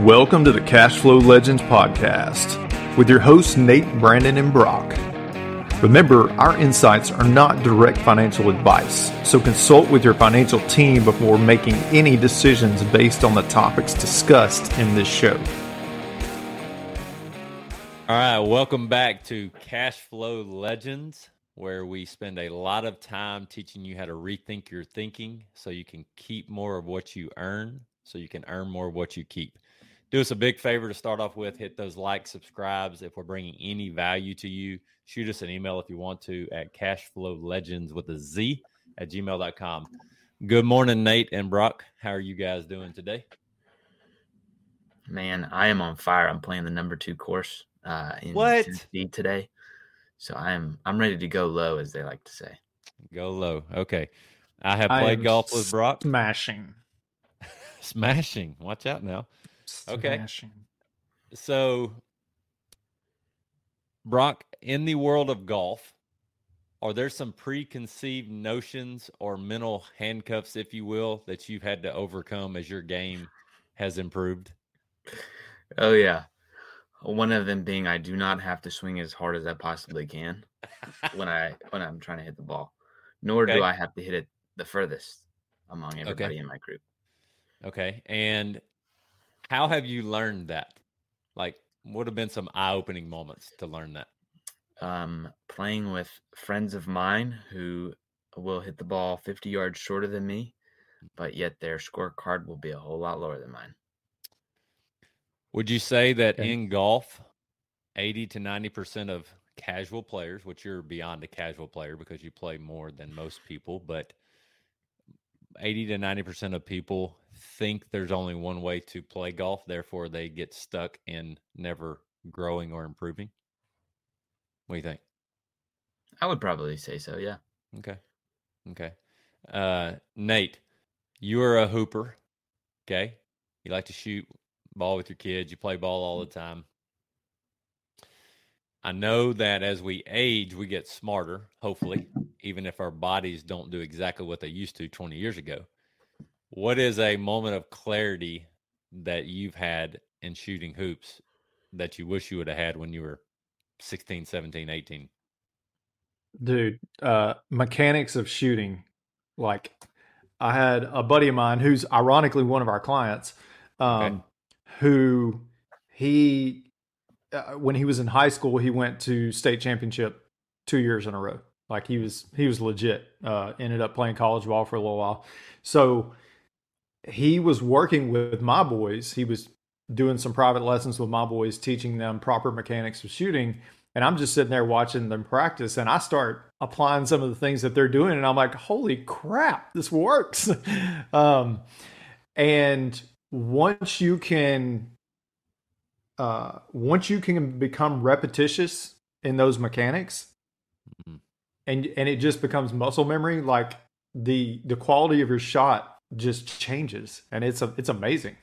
Welcome to the Cashflow Legendz podcast with your hosts, Nate, Brandon, and Brock. Remember, our insights are not direct financial advice, so consult with your financial team before making any decisions based on the topics discussed in this show. All right, welcome back to Cashflow Legendz, where we spend a lot of time teaching you how to rethink your thinking so you can keep more of what you earn, so you can earn more of what you keep do us a big favor to start off with hit those like subscribes if we're bringing any value to you. Shoot us an email if you want to at cashflowlegends with a z at gmail.com good morning nate and brock. How are you guys doing today? Man i am on fire. I'm playing the number two course uh in what? Tennessee today. So i'm i'm ready to go low as they like to say. Go low. Okay. I have played I golf with brock. smashing. Smashing. Watch out now Okay. So, Brock, in the world of golf, are there some preconceived notions or mental handcuffs, if you will, that you've had to overcome as your game has improved? Oh yeah. One of them being I do not have to swing as hard as I possibly can when I when I'm trying to hit the ball. Nor okay. do I have to hit it the furthest among everybody okay. in my group. Okay. And how have you learned that? Like, what have been some eye opening moments to learn that? Um, playing with friends of mine who will hit the ball 50 yards shorter than me, but yet their scorecard will be a whole lot lower than mine. Would you say that okay. in golf, 80 to 90% of casual players, which you're beyond a casual player because you play more than most people, but 80 to 90% of people think there's only one way to play golf, therefore they get stuck in never growing or improving? What do you think? I would probably say so, yeah. Okay. Okay. Uh, Nate, you are a hooper. Okay. You like to shoot ball with your kids, you play ball all the time. I know that as we age, we get smarter, hopefully, even if our bodies don't do exactly what they used to 20 years ago. What is a moment of clarity that you've had in shooting hoops that you wish you would have had when you were 16, 17, 18? Dude, uh, mechanics of shooting. Like, I had a buddy of mine who's ironically one of our clients, um, okay. who he, uh, when he was in high school, he went to state championship two years in a row. Like he was, he was legit. Uh, ended up playing college ball for a little while. So he was working with my boys. He was doing some private lessons with my boys, teaching them proper mechanics of shooting. And I'm just sitting there watching them practice, and I start applying some of the things that they're doing, and I'm like, "Holy crap, this works!" um, and once you can, uh, once you can become repetitious in those mechanics, mm-hmm. and and it just becomes muscle memory, like the the quality of your shot just changes and it's a, it's amazing.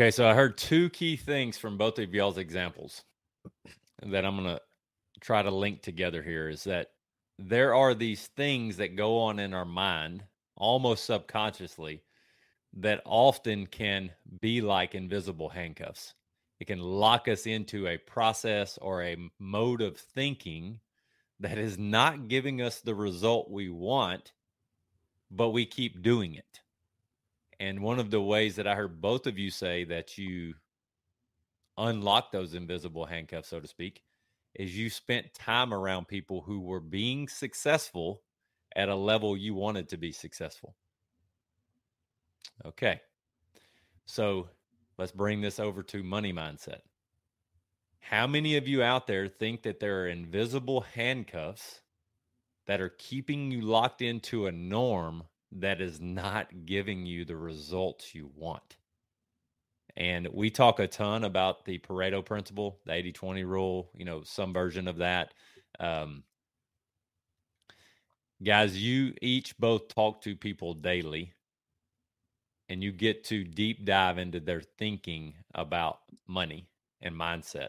Okay, so I heard two key things from both of y'all's examples that I'm going to try to link together here is that there are these things that go on in our mind almost subconsciously that often can be like invisible handcuffs. It can lock us into a process or a mode of thinking that is not giving us the result we want but we keep doing it. And one of the ways that I heard both of you say that you unlock those invisible handcuffs, so to speak, is you spent time around people who were being successful at a level you wanted to be successful. Okay. So let's bring this over to money mindset. How many of you out there think that there are invisible handcuffs that are keeping you locked into a norm that is not giving you the results you want. And we talk a ton about the Pareto principle, the 80 20 rule, you know, some version of that. Um, guys, you each both talk to people daily and you get to deep dive into their thinking about money and mindset.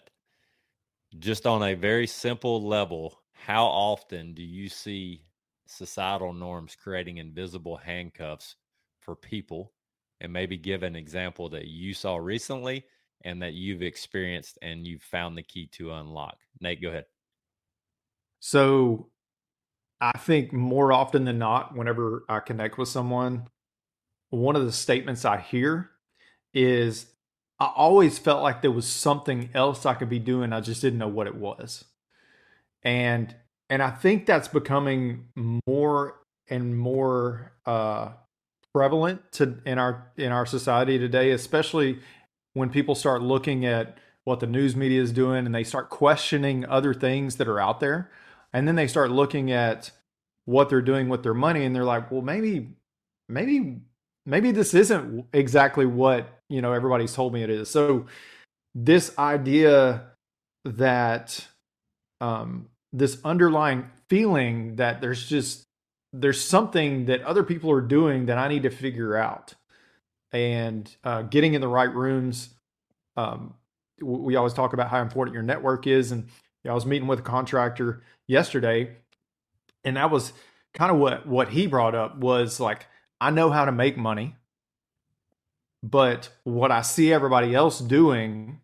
Just on a very simple level, how often do you see societal norms creating invisible handcuffs for people and maybe give an example that you saw recently and that you've experienced and you've found the key to unlock. Nate, go ahead. So I think more often than not, whenever I connect with someone, one of the statements I hear is I always felt like there was something else I could be doing. I just didn't know what it was. And and I think that's becoming more and more uh, prevalent to in our in our society today, especially when people start looking at what the news media is doing and they start questioning other things that are out there. And then they start looking at what they're doing with their money and they're like, well, maybe, maybe, maybe this isn't exactly what, you know, everybody's told me it is. So this idea that um, this underlying feeling that there's just there's something that other people are doing that I need to figure out, and uh, getting in the right rooms. Um, we always talk about how important your network is, and you know, I was meeting with a contractor yesterday, and that was kind of what what he brought up was like I know how to make money, but what I see everybody else doing,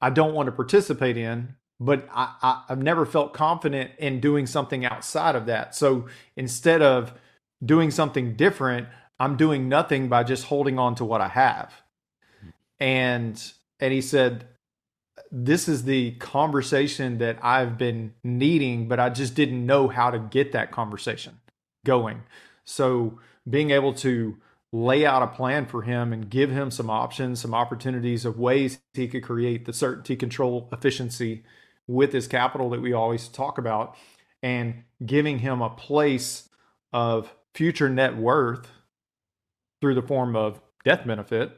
I don't want to participate in but I, have never felt confident in doing something outside of that. So instead of doing something different, I'm doing nothing by just holding on to what I have. And and he said, This is the conversation that I've been needing, but I just didn't know how to get that conversation going. So being able to lay out a plan for him and give him some options, some opportunities of ways he could create the certainty, control, efficiency with his capital that we always talk about and giving him a place of future net worth through the form of death benefit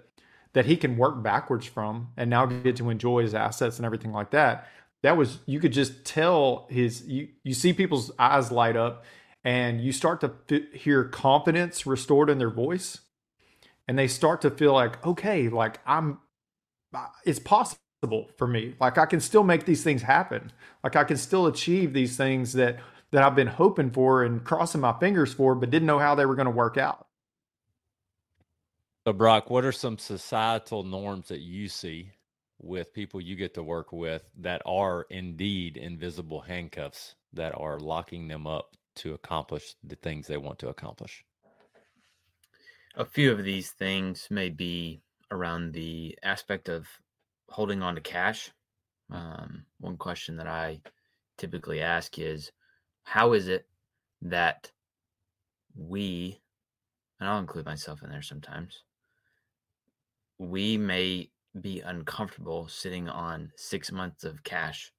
that he can work backwards from and now get to enjoy his assets and everything like that that was you could just tell his you you see people's eyes light up and you start to f- hear confidence restored in their voice and they start to feel like okay like i'm it's possible for me. Like I can still make these things happen. Like I can still achieve these things that that I've been hoping for and crossing my fingers for, but didn't know how they were going to work out. So, Brock, what are some societal norms that you see with people you get to work with that are indeed invisible handcuffs that are locking them up to accomplish the things they want to accomplish? A few of these things may be around the aspect of holding on to cash, um, one question that I typically ask is how is it that we, and I'll include myself in there sometimes, we may be uncomfortable sitting on six months of cash,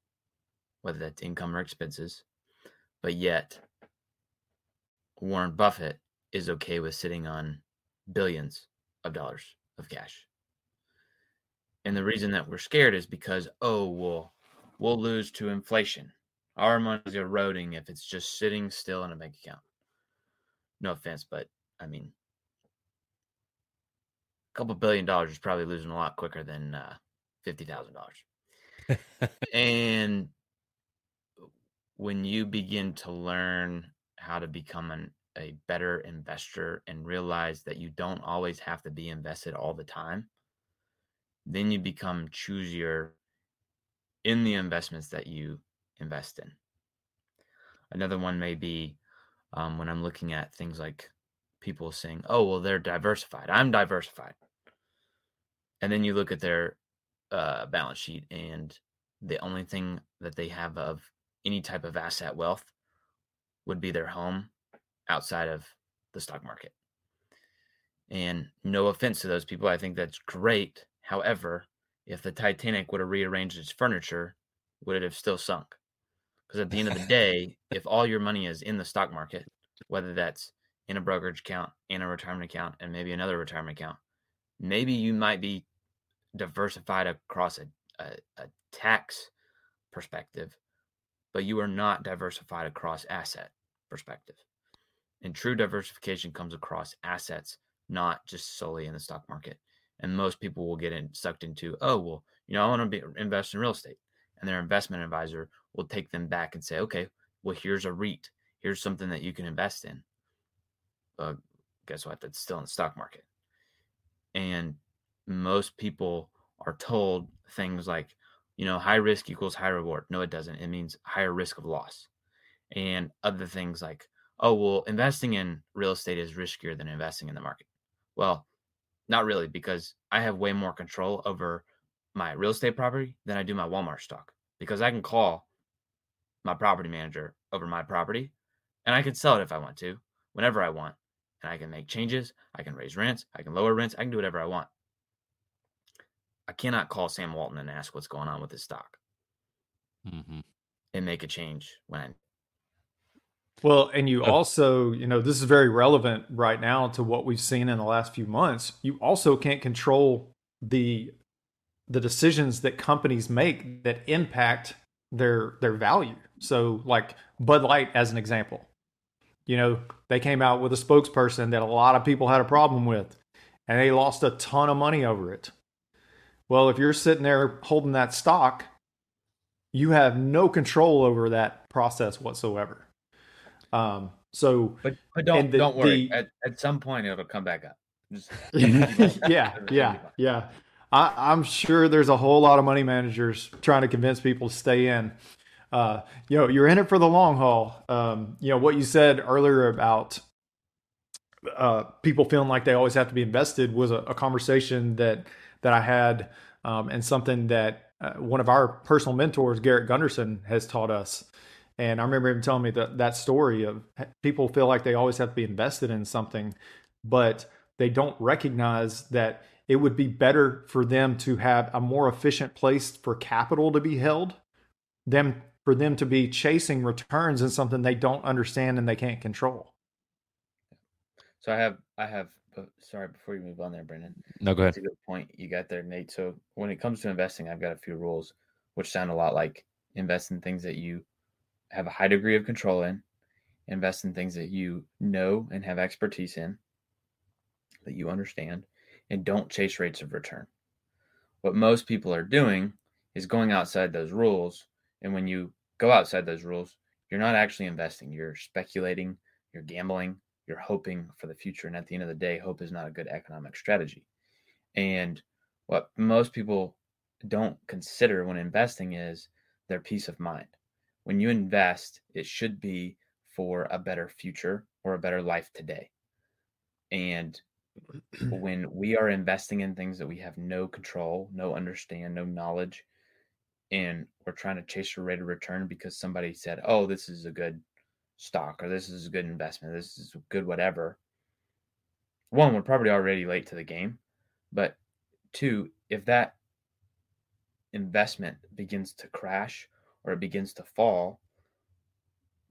whether that's income or expenses, but yet Warren Buffett is okay with sitting on billions of dollars of cash. And the reason that we're scared is because, oh, well, we'll lose to inflation. Our money's eroding if it's just sitting still in a bank account. No offense, but I mean, a couple billion dollars is probably losing a lot quicker than uh, fifty thousand dollars. and when you begin to learn how to become an, a better investor and realize that you don't always have to be invested all the time, then you become choosier in the investments that you invest in. Another one may be um, when I'm looking at things like people saying, oh, well, they're diversified. I'm diversified. And then you look at their uh, balance sheet, and the only thing that they have of any type of asset wealth would be their home outside of the stock market. And no offense to those people, I think that's great However, if the Titanic would have rearranged its furniture, would it have still sunk? Because at the end of the day, if all your money is in the stock market, whether that's in a brokerage account, in a retirement account, and maybe another retirement account, maybe you might be diversified across a, a, a tax perspective, but you are not diversified across asset perspective. And true diversification comes across assets, not just solely in the stock market and most people will get in, sucked into oh well you know i want to be invest in real estate and their investment advisor will take them back and say okay well here's a reit here's something that you can invest in uh, guess what that's still in the stock market And most people are told things like, you know, high risk equals high reward. No, it doesn't. It means higher risk of loss. And other things like, oh, well, investing in real estate is riskier than investing in the market. Well, not really, because I have way more control over my real estate property than I do my Walmart stock because I can call my property manager over my property and I can sell it if I want to, whenever I want. And I can make changes. I can raise rents. I can lower rents. I can do whatever I want. I cannot call Sam Walton and ask what's going on with his stock mm-hmm. and make a change when. Well, and you also, you know, this is very relevant right now to what we've seen in the last few months. You also can't control the the decisions that companies make that impact their their value. So like Bud Light as an example. You know, they came out with a spokesperson that a lot of people had a problem with and they lost a ton of money over it. Well, if you're sitting there holding that stock, you have no control over that process whatsoever. Um, so, but, but don't the, don't worry. The, at, at some point, it'll come back up. Just, yeah, yeah, yeah. I, am sure there's a whole lot of money managers trying to convince people to stay in. Uh, you know, you're in it for the long haul. Um, you know what you said earlier about uh, people feeling like they always have to be invested was a, a conversation that that I had, um, and something that uh, one of our personal mentors, Garrett Gunderson, has taught us. And I remember him telling me that that story of people feel like they always have to be invested in something, but they don't recognize that it would be better for them to have a more efficient place for capital to be held than for them to be chasing returns in something they don't understand and they can't control. So I have I have oh, sorry before you move on there, Brandon. No, go ahead. That's a good point you got there, Nate. So when it comes to investing, I've got a few rules which sound a lot like invest in things that you have a high degree of control in, invest in things that you know and have expertise in, that you understand, and don't chase rates of return. What most people are doing is going outside those rules. And when you go outside those rules, you're not actually investing. You're speculating, you're gambling, you're hoping for the future. And at the end of the day, hope is not a good economic strategy. And what most people don't consider when investing is their peace of mind. When you invest, it should be for a better future or a better life today. And when we are investing in things that we have no control, no understand, no knowledge, and we're trying to chase a rate of return because somebody said, "Oh, this is a good stock or this is a good investment, this is good whatever." One, we're probably already late to the game, but two, if that investment begins to crash or it begins to fall,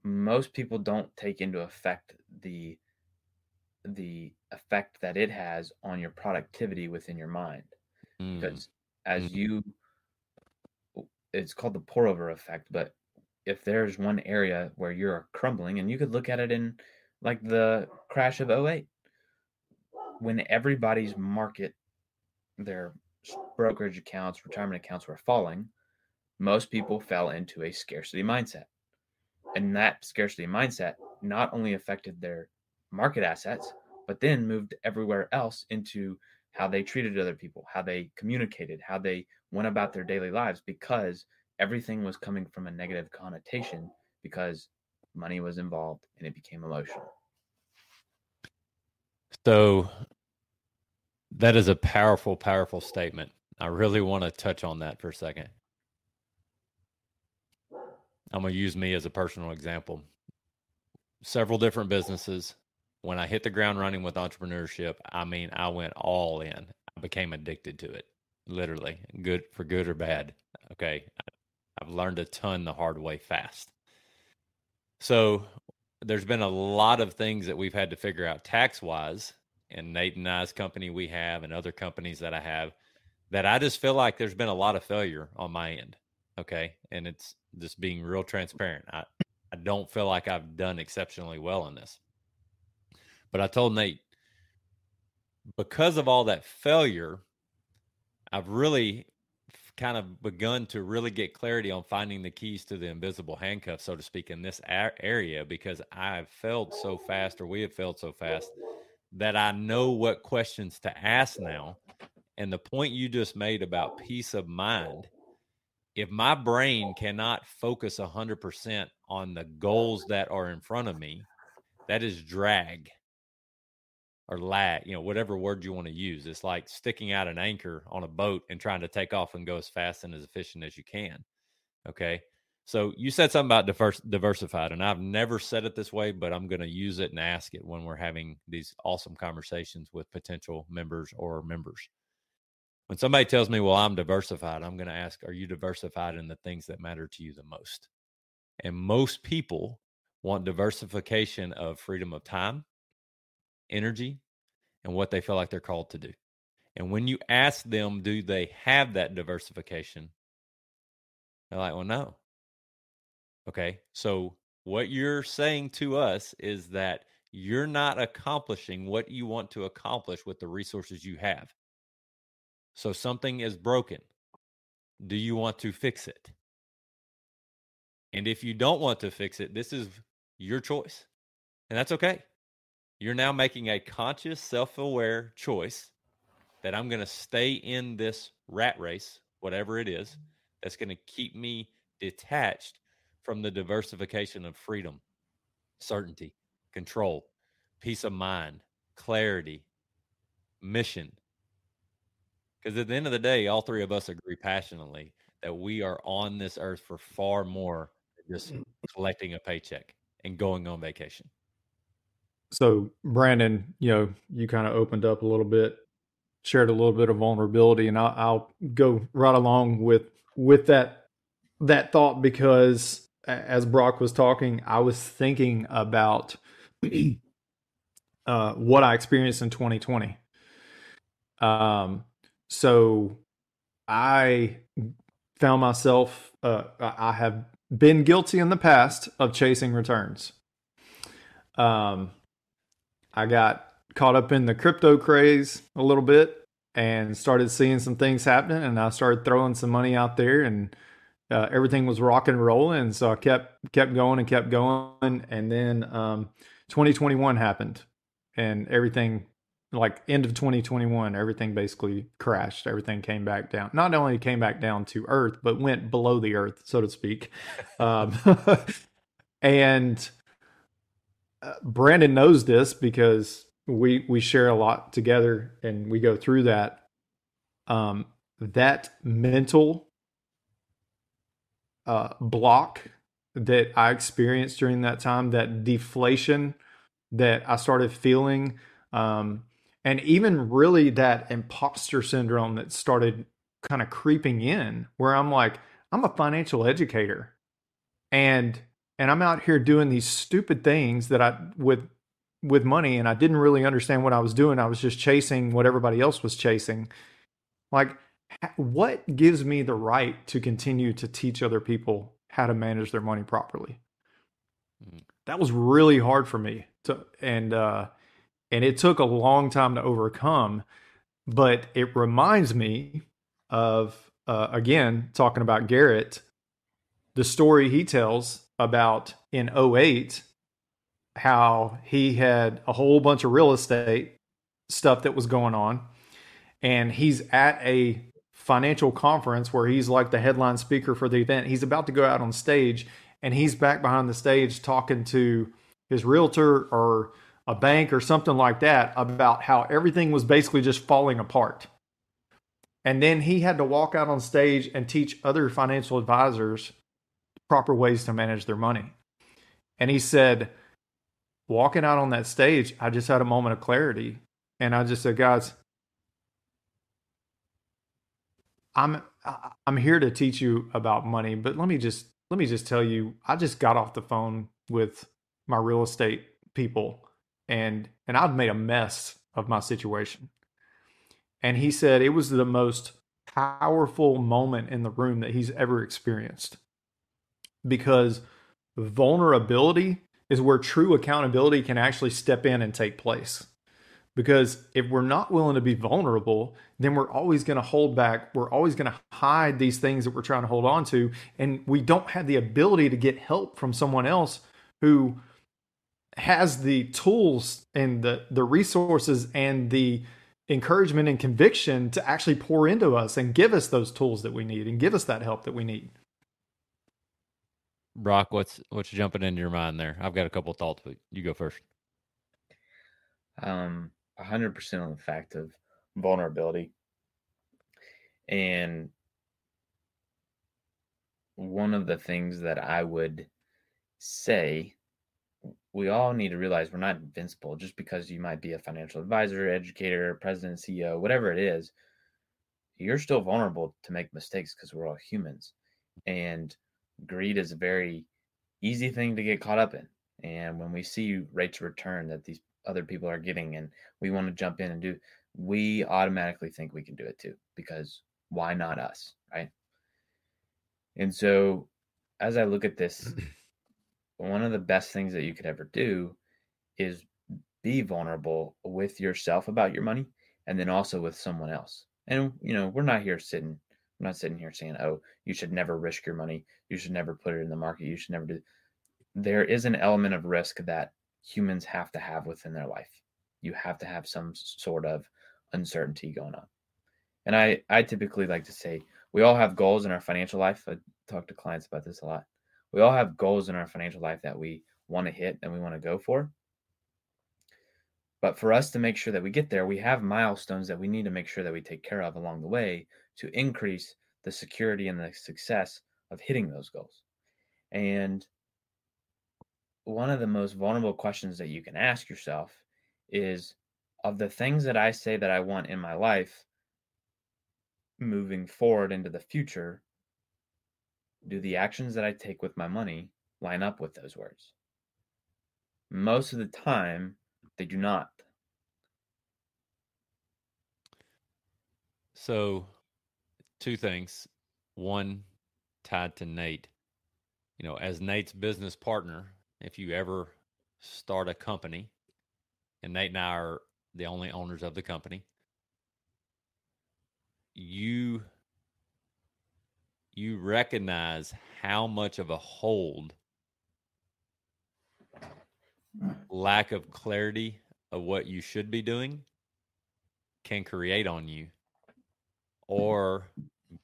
most people don't take into effect the the effect that it has on your productivity within your mind. Mm. Because as mm. you, it's called the pour over effect. But if there's one area where you're crumbling, and you could look at it in like the crash of 08, when everybody's market, their brokerage accounts, retirement accounts were falling, most people fell into a scarcity mindset. And that scarcity mindset not only affected their market assets, but then moved everywhere else into how they treated other people, how they communicated, how they went about their daily lives because everything was coming from a negative connotation because money was involved and it became emotional. So that is a powerful, powerful statement. I really want to touch on that for a second. I'm going to use me as a personal example. Several different businesses, when I hit the ground running with entrepreneurship, I mean, I went all in. I became addicted to it, literally, good for good or bad. Okay. I've learned a ton the hard way fast. So there's been a lot of things that we've had to figure out tax wise and Nate and I's company we have and other companies that I have that I just feel like there's been a lot of failure on my end. Okay. And it's just being real transparent. I, I don't feel like I've done exceptionally well in this. But I told Nate, because of all that failure, I've really kind of begun to really get clarity on finding the keys to the invisible handcuff, so to speak, in this area because I've failed so fast, or we have failed so fast, that I know what questions to ask now. And the point you just made about peace of mind, if my brain cannot focus 100% on the goals that are in front of me, that is drag or lag, you know, whatever word you want to use. It's like sticking out an anchor on a boat and trying to take off and go as fast and as efficient as you can. Okay. So you said something about diverse, diversified, and I've never said it this way, but I'm going to use it and ask it when we're having these awesome conversations with potential members or members. When somebody tells me, "Well, I'm diversified," I'm going to ask, "Are you diversified in the things that matter to you the most?" And most people want diversification of freedom of time, energy, and what they feel like they're called to do. And when you ask them, do they have that diversification? They're like, well, no. Okay. So what you're saying to us is that you're not accomplishing what you want to accomplish with the resources you have. So something is broken. Do you want to fix it? And if you don't want to fix it, this is your choice. And that's okay. You're now making a conscious, self aware choice that I'm going to stay in this rat race, whatever it is, mm-hmm. that's going to keep me detached from the diversification of freedom, certainty, control, peace of mind, clarity, mission. Because at the end of the day, all three of us agree passionately that we are on this earth for far more than just mm. collecting a paycheck and going on vacation. So, Brandon, you know, you kind of opened up a little bit, shared a little bit of vulnerability, and I'll, I'll go right along with with that that thought because as Brock was talking, I was thinking about uh, what I experienced in 2020. Um, so I found myself, uh, I have been guilty in the past of chasing returns. Um, I got caught up in the crypto craze a little bit and started seeing some things happening, and I started throwing some money out there, and uh, everything was rocking and rolling. So I kept kept going and kept going, and then um, 2021 happened, and everything like end of 2021 everything basically crashed. Everything came back down. Not only came back down to earth but went below the earth so to speak. Um, and uh, brandon knows this because we we share a lot together and we go through that. Um, that mental uh, block that i experienced during that time that deflation that i started feeling um, and even really that imposter syndrome that started kind of creeping in where I'm like I'm a financial educator and and I'm out here doing these stupid things that I with with money and I didn't really understand what I was doing. I was just chasing what everybody else was chasing. Like what gives me the right to continue to teach other people how to manage their money properly? Mm. that was really hard for me to and uh and it took a long time to overcome but it reminds me of uh, again talking about garrett the story he tells about in 08 how he had a whole bunch of real estate stuff that was going on and he's at a financial conference where he's like the headline speaker for the event. He's about to go out on stage and he's back behind the stage talking to his realtor or a bank or something like that about how everything was basically just falling apart. And then he had to walk out on stage and teach other financial advisors proper ways to manage their money. And he said, walking out on that stage, I just had a moment of clarity. And I just said, guys, I'm I'm here to teach you about money, but let me just let me just tell you, I just got off the phone with my real estate people and and I'd made a mess of my situation. And he said it was the most powerful moment in the room that he's ever experienced. Because vulnerability is where true accountability can actually step in and take place. Because if we're not willing to be vulnerable, then we're always going to hold back. We're always going to hide these things that we're trying to hold on to. And we don't have the ability to get help from someone else who has the tools and the the resources and the encouragement and conviction to actually pour into us and give us those tools that we need and give us that help that we need. Brock, what's what's jumping into your mind there? I've got a couple of thoughts, but you go first. Um, hundred percent on the fact of vulnerability, and one of the things that I would say we all need to realize we're not invincible just because you might be a financial advisor, educator, president, CEO, whatever it is. You're still vulnerable to make mistakes because we're all humans. And greed is a very easy thing to get caught up in. And when we see rates of return that these other people are getting and we want to jump in and do, we automatically think we can do it too because why not us? Right. And so as I look at this, one of the best things that you could ever do is be vulnerable with yourself about your money and then also with someone else. And you know, we're not here sitting I'm not sitting here saying, "Oh, you should never risk your money. You should never put it in the market. You should never do." There is an element of risk that humans have to have within their life. You have to have some sort of uncertainty going on. And I I typically like to say we all have goals in our financial life. I talk to clients about this a lot we all have goals in our financial life that we want to hit and we want to go for. But for us to make sure that we get there, we have milestones that we need to make sure that we take care of along the way to increase the security and the success of hitting those goals. And one of the most vulnerable questions that you can ask yourself is of the things that I say that I want in my life moving forward into the future, do the actions that I take with my money line up with those words? Most of the time, they do not. So, two things. One, tied to Nate. You know, as Nate's business partner, if you ever start a company, and Nate and I are the only owners of the company, you you recognize how much of a hold lack of clarity of what you should be doing can create on you or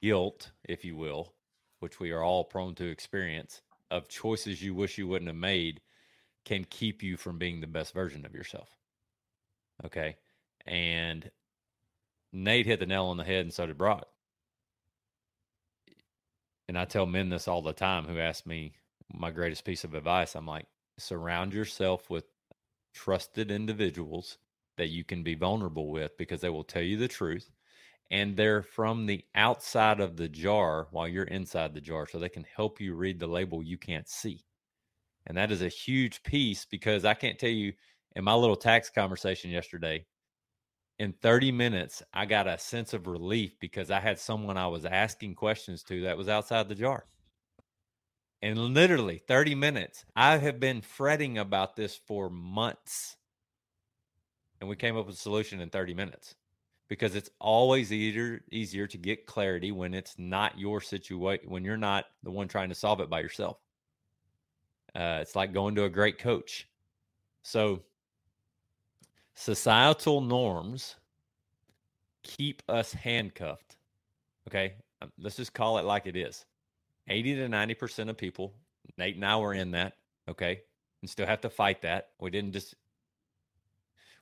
guilt if you will which we are all prone to experience of choices you wish you wouldn't have made can keep you from being the best version of yourself okay? And nate hit the nail on the head and so did brock and I tell men this all the time who ask me my greatest piece of advice. I'm like, surround yourself with trusted individuals that you can be vulnerable with because they will tell you the truth. And they're from the outside of the jar while you're inside the jar. So they can help you read the label you can't see. And that is a huge piece because I can't tell you in my little tax conversation yesterday, in 30 minutes, I got a sense of relief because I had someone I was asking questions to that was outside the jar. And literally 30 minutes, I have been fretting about this for months. And we came up with a solution in 30 minutes because it's always easier easier to get clarity when it's not your situation when you're not the one trying to solve it by yourself. Uh, it's like going to a great coach. So societal norms keep us handcuffed. Okay. Um, let's just call it like it is 80 to 90% of people, Nate and I were in that. Okay. And still have to fight that. We didn't just,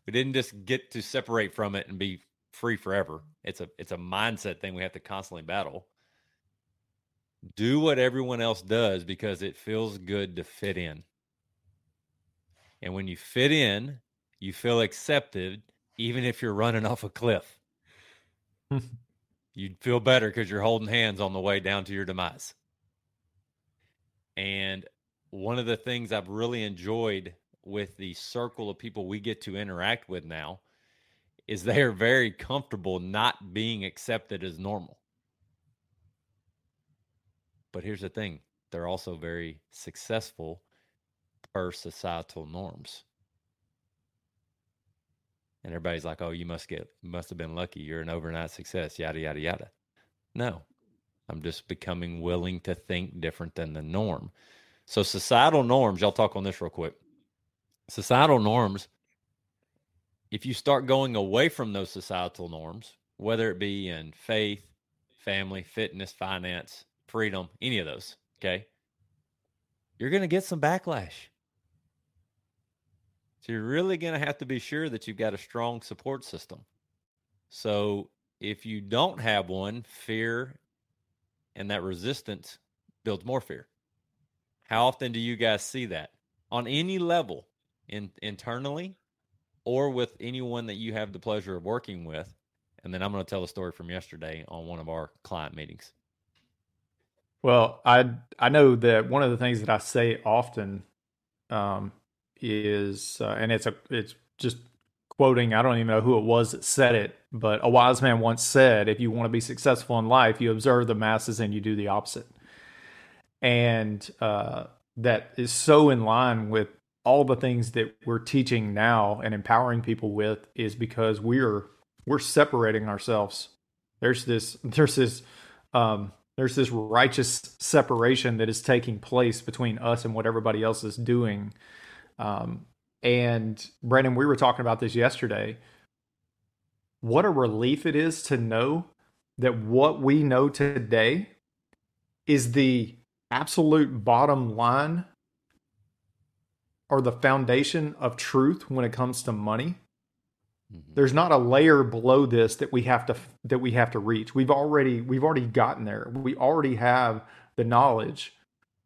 we didn't just get to separate from it and be free forever. It's a, it's a mindset thing we have to constantly battle. Do what everyone else does because it feels good to fit in. And when you fit in, you feel accepted even if you're running off a cliff. You'd feel better because you're holding hands on the way down to your demise. And one of the things I've really enjoyed with the circle of people we get to interact with now is they are very comfortable not being accepted as normal. But here's the thing they're also very successful per societal norms and everybody's like, "Oh, you must get must have been lucky. You're an overnight success." Yada yada yada. No, I'm just becoming willing to think different than the norm. So societal norms. Y'all talk on this real quick. societal norms, if you start going away from those societal norms, whether it be in faith, family, fitness, finance, freedom, any of those, okay, you're going to get some backlash. So you're really going to have to be sure that you've got a strong support system. So if you don't have one, fear and that resistance builds more fear. How often do you guys see that on any level, in, internally or with anyone that you have the pleasure of working with? And then I'm going to tell a story from yesterday on one of our client meetings. Well, I I know that one of the things that I say often um, is, uh, and it's a it's just quoting. I don't even know who it was that said it, but a wise man once said, "If you want to be successful in life, you observe the masses and you do the opposite." And uh, that is so in line with all the things that we're teaching now and empowering people with is because we're we're separating ourselves. There's this there's this um, there's this righteous separation that is taking place between us and what everybody else is doing. Um, and Brandon, we were talking about this yesterday. What a relief it is to know that what we know today is the absolute bottom line or the foundation of truth when it comes to money Mm-hmm. There's not a layer below this that we have to that we have to reach. We've already we've already gotten there. We already have the knowledge.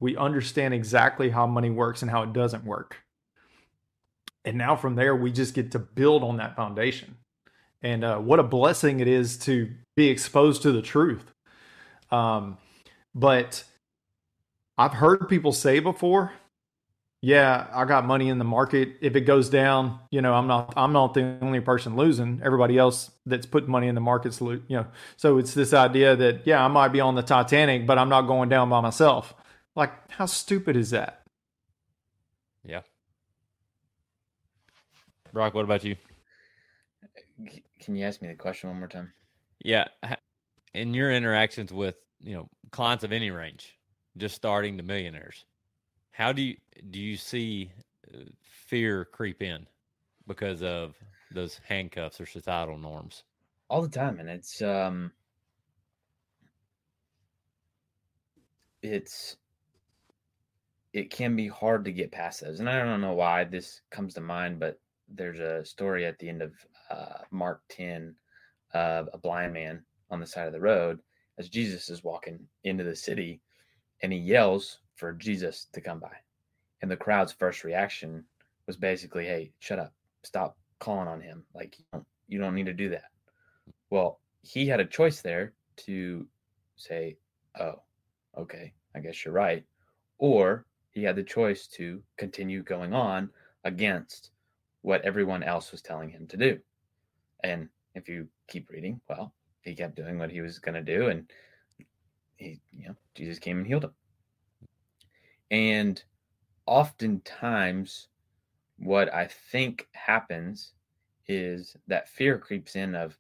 We understand exactly how money works and how it doesn't work. And now from there, we just get to build on that foundation. And uh, what a blessing it is to be exposed to the truth. Um, but I've heard people say before, yeah, I got money in the market. If it goes down, you know, I'm not I'm not the only person losing. Everybody else that's putting money in the market's you know. So it's this idea that yeah, I might be on the Titanic, but I'm not going down by myself. Like, how stupid is that? Yeah. Brock, what about you? Can you ask me the question one more time? Yeah, in your interactions with you know clients of any range, just starting to millionaires, how do you do you see uh, fear creep in because of those handcuffs or societal norms? All the time, and it's um, it's it can be hard to get past those, and I don't know why this comes to mind, but there's a story at the end of uh, Mark ten of a blind man on the side of the road as Jesus is walking into the city, and he yells for Jesus to come by. And the crowd's first reaction was basically, "Hey, shut up. Stop calling on him. Like you don't, you don't need to do that." Well, he had a choice there to say, "Oh, okay, I guess you're right," or he had the choice to continue going on against what everyone else was telling him to do. And if you keep reading, well, he kept doing what he was going to do, and he, you know, Jesus came and healed him. And oftentimes, what I think happens is that fear creeps in of,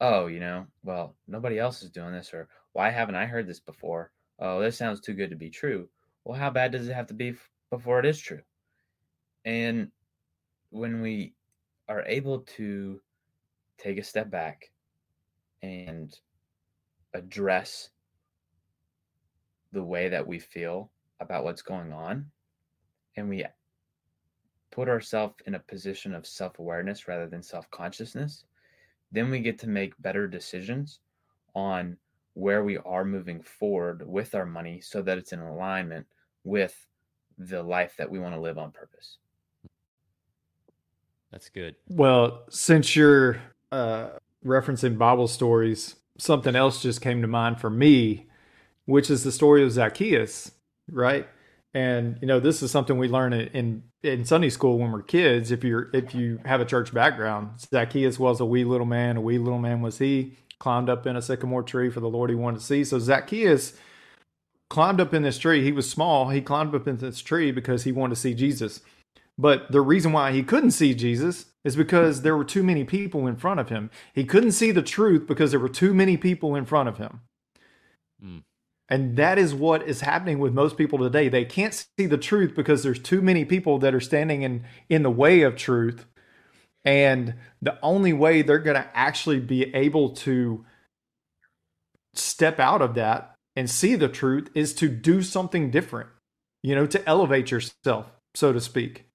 oh, you know, well, nobody else is doing this, or why haven't I heard this before? Oh, this sounds too good to be true. Well, how bad does it have to be before it is true? And when we are able to take a step back and address the way that we feel about what's going on and we put ourselves in a position of self-awareness rather than self-consciousness then we get to make better decisions on where we are moving forward with our money so that it's in alignment with the life that we want to live on purpose that's good well since you're uh, referencing bible stories something else just came to mind for me which is the story of zacchaeus right and you know, this is something we learn in in Sunday school when we're kids. If you're if you have a church background, Zacchaeus was a wee little man. A wee little man was he. Climbed up in a sycamore tree for the Lord he wanted to see. So Zacchaeus climbed up in this tree. He was small. He climbed up in this tree because he wanted to see Jesus. But the reason why he couldn't see Jesus is because there were too many people in front of him. He couldn't see the truth because there were too many people in front of him. Mm. And that is what is happening with most people today. They can't see the truth because there's too many people that are standing in in the way of truth. And the only way they're going to actually be able to step out of that and see the truth is to do something different, you know, to elevate yourself, so to speak.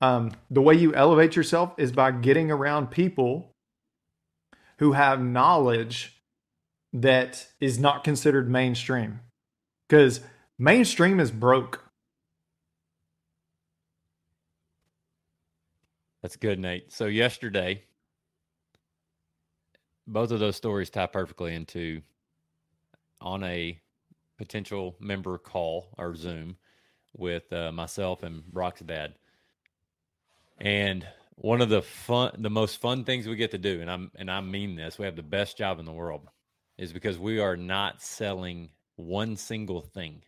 Um, the way you elevate yourself is by getting around people who have knowledge that is not considered mainstream because mainstream is broke. That's good, Nate. So, yesterday, both of those stories tie perfectly into on a potential member call or Zoom with uh, myself and Brock's dad. And one of the fun, the most fun things we get to do, and I'm and I mean this, we have the best job in the world is because we are not selling one single thing.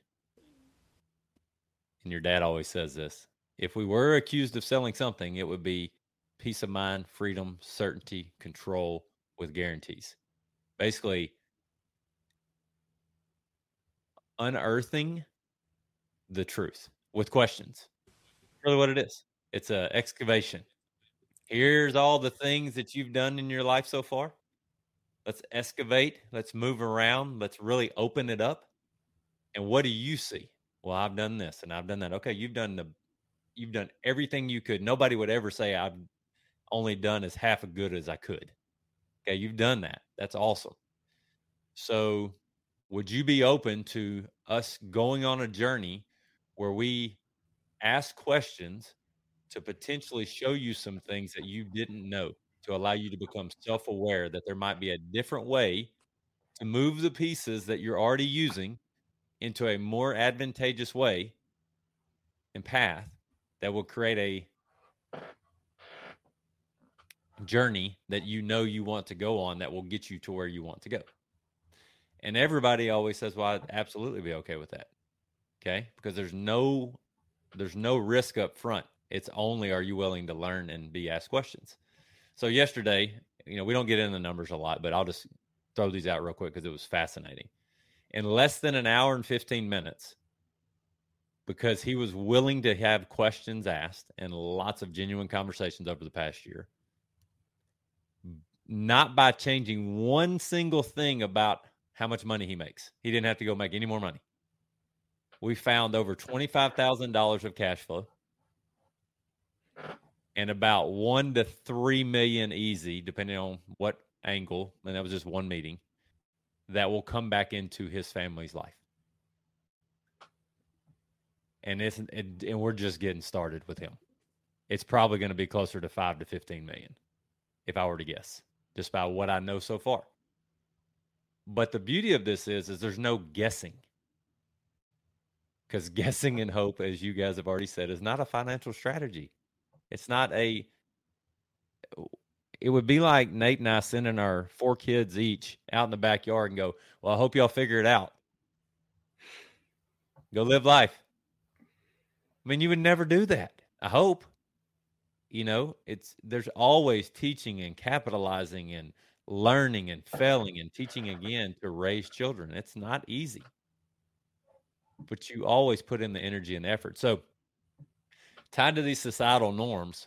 And your dad always says this if we were accused of selling something, it would be peace of mind, freedom, certainty, control with guarantees. Basically, unearthing the truth with questions. Really, what it is. It's a excavation. Here's all the things that you've done in your life so far. Let's excavate. Let's move around. Let's really open it up. And what do you see? Well, I've done this and I've done that. Okay, you've done the you've done everything you could. Nobody would ever say I've only done as half as good as I could. Okay, you've done that. That's awesome. So, would you be open to us going on a journey where we ask questions to potentially show you some things that you didn't know? to allow you to become self aware that there might be a different way to move the pieces that you're already using into a more advantageous way and path that will create a journey that you know you want to go on that will get you to where you want to go. And everybody always says, "Well, I'd absolutely be okay with that." Okay? Because there's no there's no risk up front. It's only are you willing to learn and be asked questions. So yesterday, you know, we don't get into the numbers a lot, but I'll just throw these out real quick because it was fascinating. In less than an hour and 15 minutes, because he was willing to have questions asked and lots of genuine conversations over the past year, not by changing one single thing about how much money he makes. He didn't have to go make any more money. We found over $25,000 of cash flow and about one to three million easy, depending on what angle. And that was just one meeting that will come back into his family's life. And it's it, and we're just getting started with him. It's probably going to be closer to five to fifteen million, if I were to guess, just by what I know so far. But the beauty of this is, is there's no guessing. Because guessing and hope, as you guys have already said, is not a financial strategy. It's not a. It would be like Nate and I sending our four kids each out in the backyard and go, "Well, I hope y'all figure it out. Go live life." I mean, you would never do that. I hope. You know, it's there's always teaching and capitalizing and learning and failing and teaching again to raise children. It's not easy. But you always put in the energy and effort. So tied to these societal norms,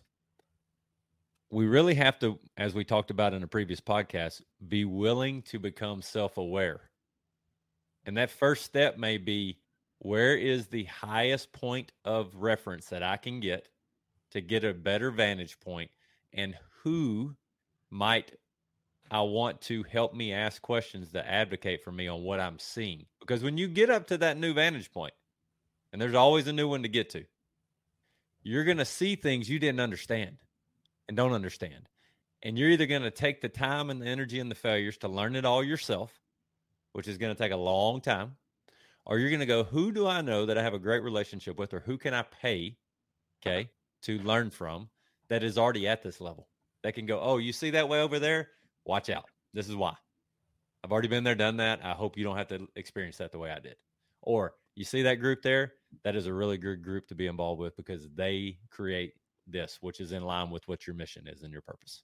we really have to, as we talked about in a previous podcast, be willing to become self aware. And that first step may be where is the highest point of reference that I can get to get a better vantage point, and who might I want to help me ask questions to advocate for me on what I'm seeing. Because when you get up to that new vantage point, and there's always a new one to get to, you're going to see things you didn't understand and don't understand. And you're either going to take the time and the energy and the failures to learn it all yourself, which is going to take a long time, or you're going to go, who do I know that I have a great relationship with, or who can I pay, uh-huh. okay, to learn from that is already at this level? That can go, oh, you see that way over there? Watch out. This is why. I've already been there, done that. I hope you don't have to experience that the way I did. Or you see that group there? That is a really good group to be involved with because they create this, which is in line with what your mission is and your purpose.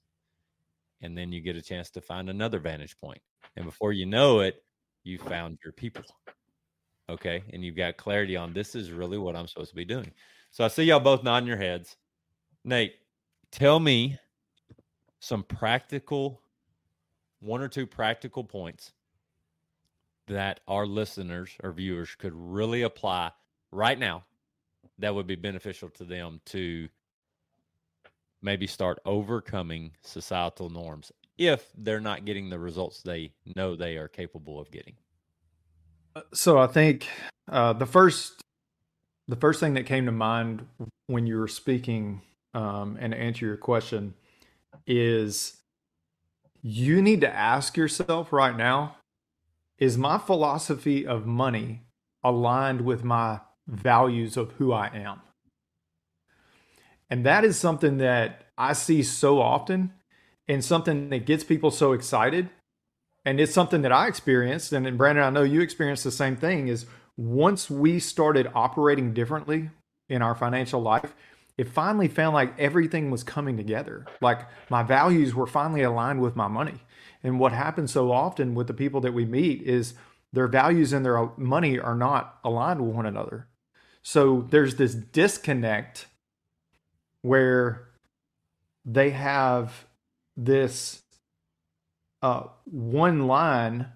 And then you get a chance to find another vantage point. And before you know it, you found your people. Okay. And you've got clarity on this is really what I'm supposed to be doing. So I see y'all both nodding your heads. Nate, tell me some practical, one or two practical points that our listeners or viewers could really apply right now that would be beneficial to them to maybe start overcoming societal norms if they're not getting the results they know they are capable of getting? Uh, so I think uh, the first the first thing that came to mind when you were speaking um, and answer your question is you need to ask yourself right now is my philosophy of money aligned with my values of who I am? And that is something that I see so often and something that gets people so excited. And it's something that I experienced. And Brandon, I know you experienced the same thing is once we started operating differently in our financial life, it finally found like everything was coming together. Like my values were finally aligned with my money. And what happens so often with the people that we meet is their values and their money are not aligned with one another. So there's this disconnect where they have this uh, one line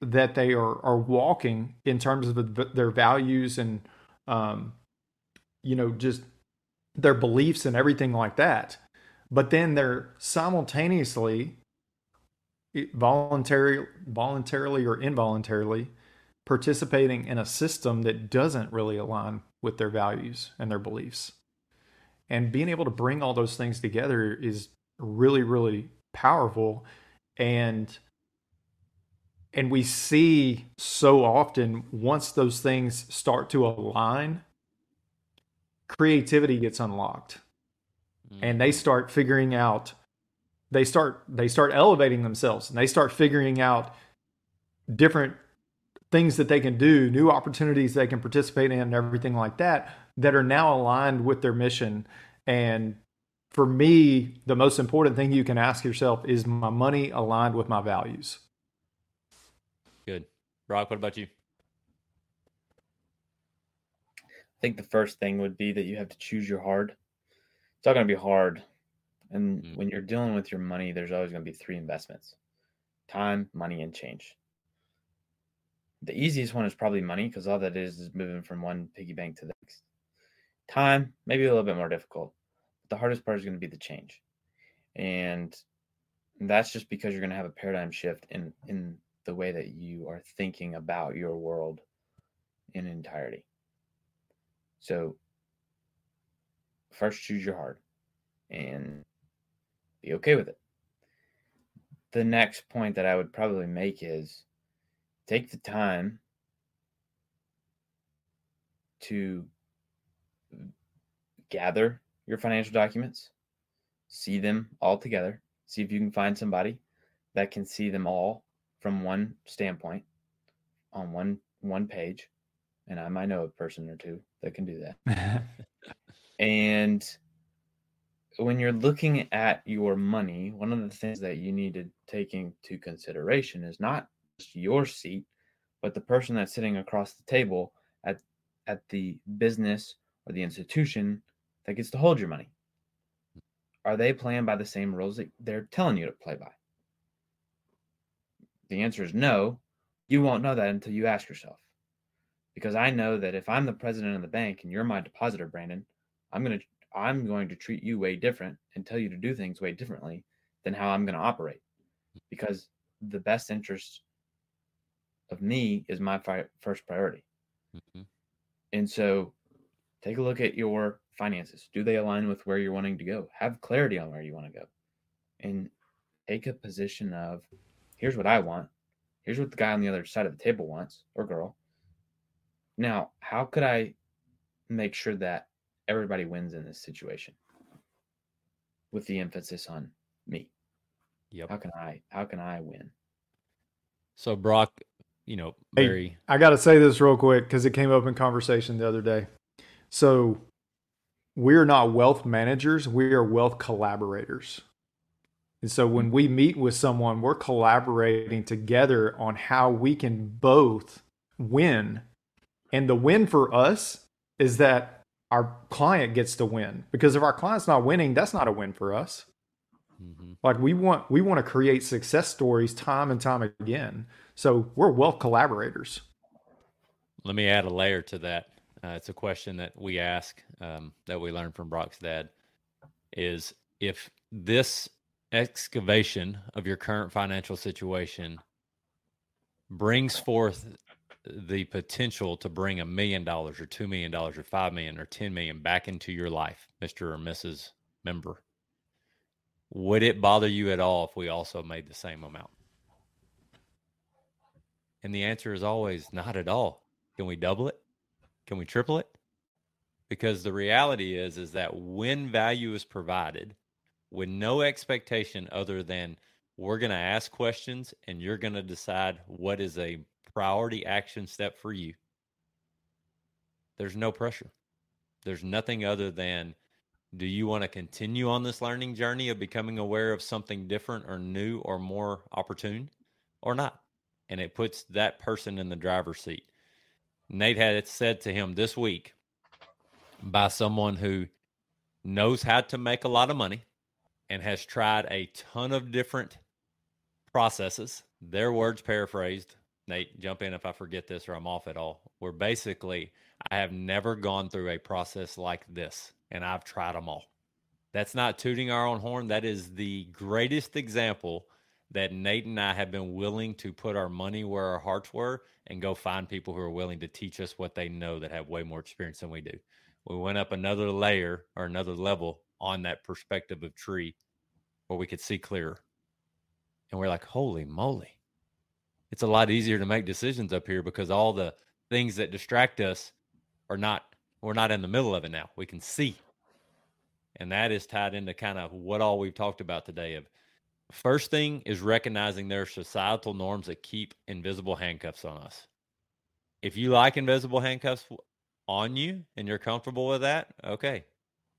that they are are walking in terms of the, their values and um, you know just their beliefs and everything like that. But then they're simultaneously voluntarily, voluntarily or involuntarily participating in a system that doesn't really align with their values and their beliefs. And being able to bring all those things together is really really powerful. And and we see so often once those things start to align creativity gets unlocked. Mm. and they start figuring out they start they start elevating themselves. And they start figuring out different things that they can do new opportunities they can participate in and everything like that that are now aligned with their mission and for me, the most important thing you can ask yourself is my money aligned with my values? Good. Brock, what about you? I think the first thing would be that you have to choose your hard. It's all going to be hard. And mm-hmm. when you're dealing with your money, there's always going to be three investments time, money, and change. The easiest one is probably money because all that is is moving from one piggy bank to the next. Time, maybe a little bit more difficult But the hardest part is going to be the change. And that's just because you're going to have a paradigm shift in in the way that you are thinking about your world in entirety. So first choose your heart and be okay with it. The next point that I would probably make is take the time to gather your financial documents, see them all together, see if you can find somebody that can see them all from one standpoint on one one page. And I might know a person or two that can do that. and when you're looking at your money, one of the things that you need to take into consideration is not your seat, but the person that's sitting across the table at at the business or the institution that gets to hold your money? Are they playing by the same rules that they're telling you to play by? The answer is no. You won't know that until you ask yourself. Because I know that if I'm the president of the bank and you're my depositor, Brandon, I'm going to I'm going to treat you way different and tell you to do things way differently than how I'm going to operate. Because the best interest of me is my fi- first priority. Mm-hmm. And so take a look at your finances. Do they align with where you're wanting to go? Have clarity on where you want to go. And take a position of here's what I want. Here's what the guy on the other side of the table wants or girl. Now, how could I make sure that everybody wins in this situation? With the emphasis on me. Yep. How can I how can I win? So Brock, you know, very hey, I got to say this real quick cuz it came up in conversation the other day. So we're not wealth managers, we are wealth collaborators. And so when we meet with someone, we're collaborating together on how we can both win And the win for us is that our client gets to win because if our client's not winning, that's not a win for us. Mm-hmm. Like we want we want to create success stories time and time again. So we're well collaborators. Let me add a layer to that. Uh, it's a question that we ask um, that we learned from Brock's dad is if this excavation of your current financial situation brings forth the potential to bring a million dollars or two million dollars or five million or ten million back into your life, Mr. or Mrs. Member, would it bother you at all if we also made the same amount? And the answer is always not at all. Can we double it? Can we triple it? Because the reality is is that when value is provided with no expectation other than we're going to ask questions and you're going to decide what is a priority action step for you. There's no pressure. There's nothing other than do you want to continue on this learning journey of becoming aware of something different or new or more opportune or not? And it puts that person in the driver's seat. Nate had it said to him this week by someone who knows how to make a lot of money and has tried a ton of different processes. Their words paraphrased. Nate, jump in if I forget this or I'm off at all. Where basically, I have never gone through a process like this, and I've tried them all. That's not tooting our own horn. That is the greatest example that Nate and I have been willing to put our money where our hearts were and go find people who are willing to teach us what they know that have way more experience than we do. We went up another layer or another level on that perspective of tree where we could see clearer. And we're like, holy moly. It's a lot easier to make decisions up here because all the things that distract us are not, we're not in the middle of it now. We can see. And that is tied into kind of what all we've talked about today of first thing is recognizing there are societal norms that keep invisible handcuffs on us. If you like invisible handcuffs on you and you're comfortable with that, okay,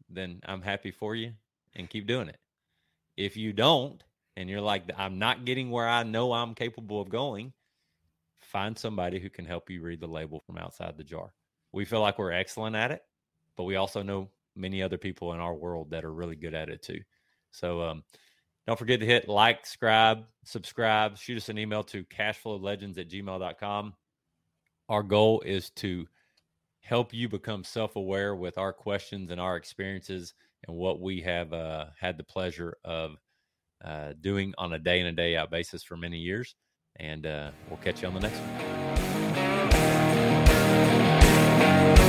then I'm happy for you and keep doing it. If you don't, and you're like, I'm not getting where I know I'm capable of going, find somebody who can help you read the label from outside the jar. We feel like we're excellent at it, but we also know many other people in our world that are really good at it too. So um, don't forget to hit like, subscribe, subscribe, shoot us an email to cashflowlegendz at gmail.com. Our goal is to help you become self aware with our questions and our experiences and what we have uh, had the pleasure of uh, doing on a day in and day out basis for many years. And uh, we'll catch you on the next one. Bye.